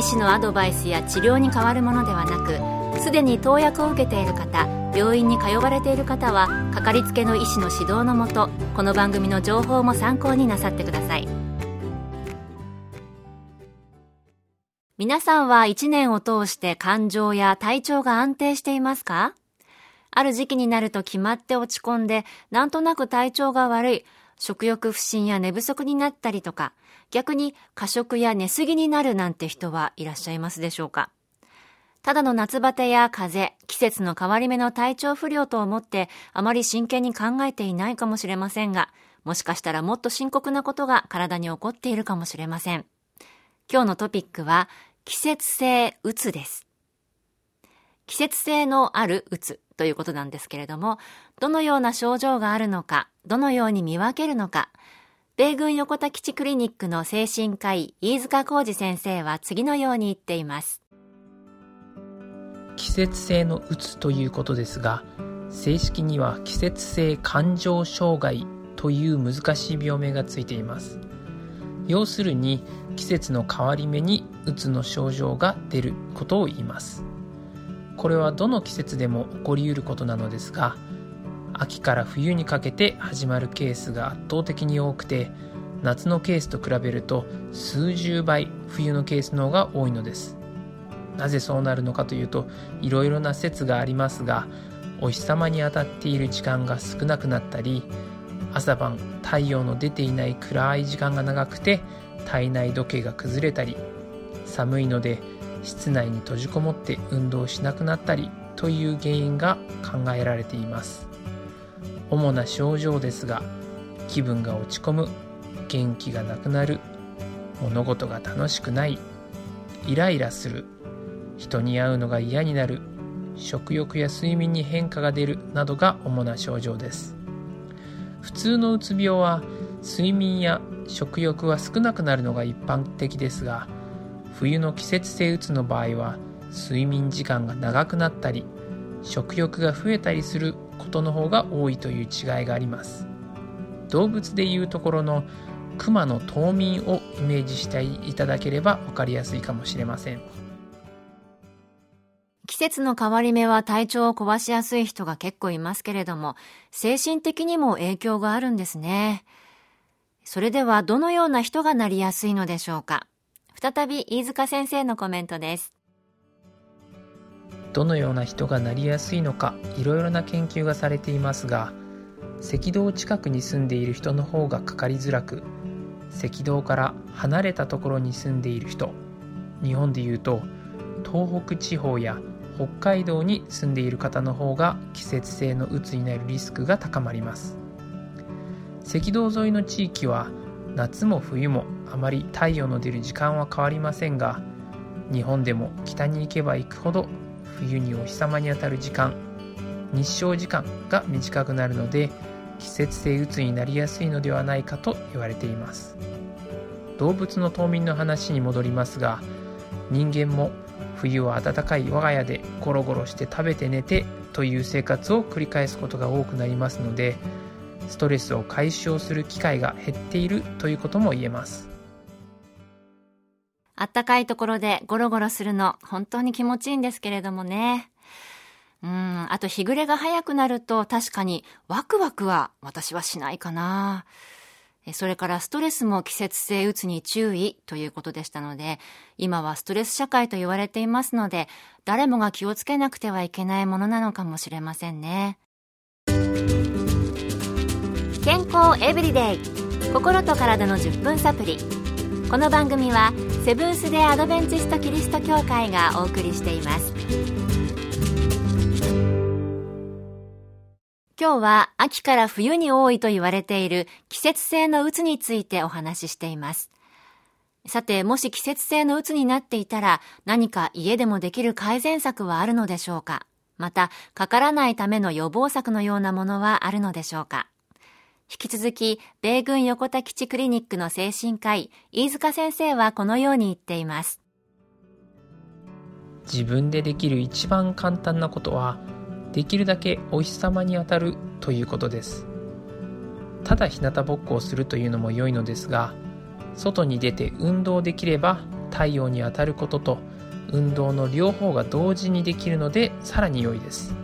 医師のアドバイスや治療に変わるものではなくすでに投薬を受けている方病院に通われている方はかかりつけの医師の指導のもとこの番組の情報も参考になさってください。皆さんは1年を通して感情や体調が安定していますか？ある時期になると決まって落ち込んで、なんとなく体調が悪い、食欲不振や寝不足になったりとか、逆に過食や寝すぎになるなんて人はいらっしゃいますでしょうかただの夏バテや風邪、季節の変わり目の体調不良と思ってあまり真剣に考えていないかもしれませんが、もしかしたらもっと深刻なことが体に起こっているかもしれません。今日のトピックは季節性うつです。季節性のあるうつということなんですけれども、どのような症状があるのか、どのように見分けるのか、米軍横田基地クリニックの精神科医、飯塚浩二先生は次のように言っています。季節性のうつということですが、正式には季節性感情障害という難しい病名がついています。要するに季節の変わり目にうつの症状が出ることを言います。これはどの季節でも起こりうることなのですが、秋から冬にかけて始まるケースが圧倒的に多くて夏のケースと比べると数十倍冬のケースの方が多いのです。なぜそうなるのかというといろいろな説がありますがお日様に当たっている時間が少なくなったり朝晩太陽の出ていない暗い時間が長くて体内時計が崩れたり寒いので室内に閉じこもって運動しなくなったりという原因が考えられています。主な症状ですが気分が落ち込む元気がなくなる物事が楽しくないイライラする人に会うのが嫌になる食欲や睡眠に変化が出るなどが主な症状です。普通のうつ病は睡眠や食欲は少なくなるのが一般的ですが冬の季節性うつの場合は睡眠時間が長くなったり食欲が増えたりすることの方が多いという違いがあります。動物でいうところのクマの冬眠をイメージしていただければ分かりやすいかもしれません。季節の変わり目は体調を壊しやすい人が結構いますけれども精神的にも影響があるんですね。それではどのような人がなりやすいのでしょうか。再び飯塚先生のコメントです。どのような人がなりやすいのかいろいろな研究がされていますが赤道近くに住んでいる人の方がかかりづらく赤道から離れたところに住んでいる人日本でいうと東北地方や北海道に住んでいる方の方が季節性のうつになるリスクが高まります。赤道沿いの地域は夏も冬もあまり太陽の出る時間は変わりませんが日本でも北に行けば行くほど冬にお日様に当たる時間日照時間が短くなるので季節性うつになりやすいのではないかと言われています。動物の冬眠の話に戻りますが人間も冬は暖かい我が家でゴロゴロして食べて寝てという生活を繰り返すことが多くなりますのでストレスを解消する機会が減っているということも言えます。あったかいところでゴロゴロするの本当に気持ちいいんですけれどもね。うん、あと日暮れが早くなると確かにワクワクは私はしないかな。それからストレスも季節性うつに注意ということでしたので、今はストレス社会と言われていますので、誰もが気をつけなくてはいけないものなのかもしれませんね。健康エブリデイ心と体の10分サプリこの番組はセブンス・デ・アドベンチスト・キリスト教会がお送りしています。今日は秋から冬に多いと言われている季節性のうつについてお話ししています。さて、もし季節性の鬱になっていたら、何か家でもできる改善策はあるのでしょうか？また、かからないための予防策のようなものはあるのでしょうか？引き続き、米軍横田基地クリニックの精神科医、飯塚先生はこのように言っています。自分でできる一番簡単なことは、できるだけお日様に当たるということです。ただ日向ぼっこをするというのも良いのですが、外に出て運動できれば太陽に当たることと運動の両方が同時にできるのでさらに良いです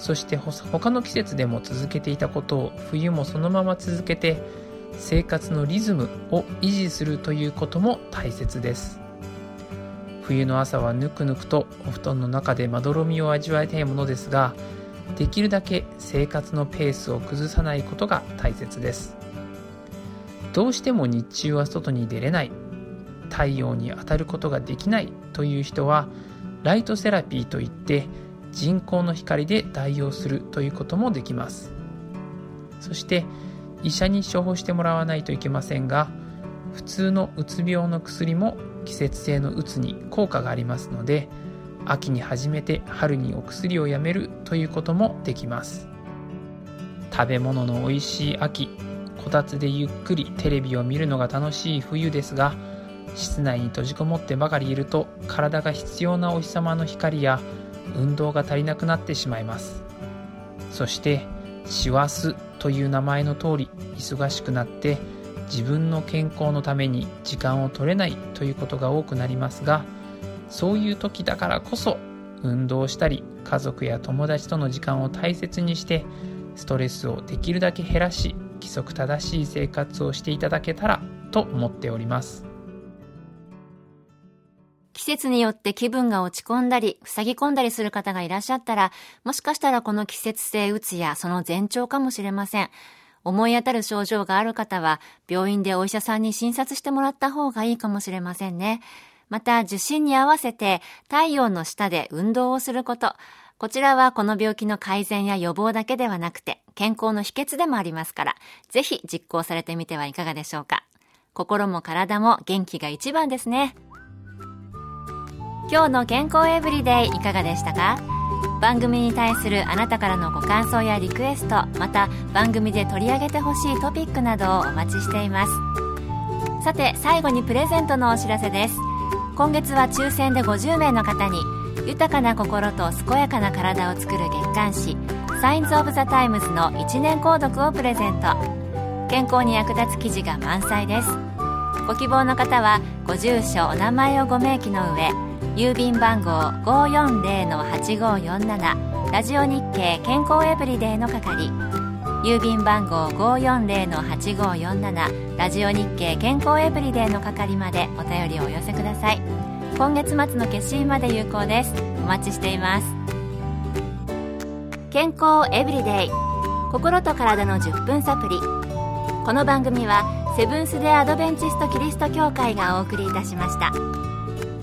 そして他の季節でも続けていたことを冬もそのまま続けて生活のリズムを維持するということも大切です。冬の朝はぬくぬくとお布団の中でまどろみを味わいたいものですができるだけ生活のペースを崩さないことが大切です。どうしても日中は外に出れない。太陽に当たることができないという人はライトセラピーといって人工の光で代用するということもできます。そして医者に処方してもらわないといけませんが普通のうつ病の薬も季節性のうつに効果がありますので秋に始めて春にお薬をやめるということもできます。食べ物の美味しい秋こたつでゆっくりテレビを見るのが楽しい冬ですが室内に閉じこもってばかりいると体が必要なお日様の光や運動が足りなくなってしまいます。そして師走という名前の通り忙しくなって自分の健康のために時間を取れないということが多くなりますがそういう時だからこそ運動したり家族や友達との時間を大切にしてストレスをできるだけ減らし規則正しい生活をしていただけたらと思っております。季節によって気分が落ち込んだり、塞ぎ込んだりする方がいらっしゃったら、もしかしたらこの季節性うつやその前兆かもしれません。思い当たる症状がある方は、病院でお医者さんに診察してもらった方がいいかもしれませんね。また、受診に合わせて、太陽の下で運動をすること。こちらはこの病気の改善や予防だけではなくて、健康の秘訣でもありますから、ぜひ実行されてみてはいかがでしょうか。心も体も元気が一番ですね。今日の健康エブリデイいかがでしたか？番組に対するあなたからのご感想やリクエストまた番組で取り上げてほしいトピックなどをお待ちしています。さて最後にプレゼントのお知らせです。今月は抽選で50名の方に豊かな心と健やかな体を作る月刊誌サインズ・オブ・ザ・タイムズの1年購読をプレゼント。健康に役立つ記事が満載です。ご希望の方はご住所お名前をご明記の上郵便番号540-8547ラジオ日経健康エブリデイの係。郵便番号540-8547ラジオ日経健康エブリデイの係までお便りをお寄せください。今月末の決心まで有効です。お待ちしています。健康エブリデイ。心と体の10分サプリ。この番組はセブンス・デ・アドベンチスト・キリスト教会がお送りいたしました。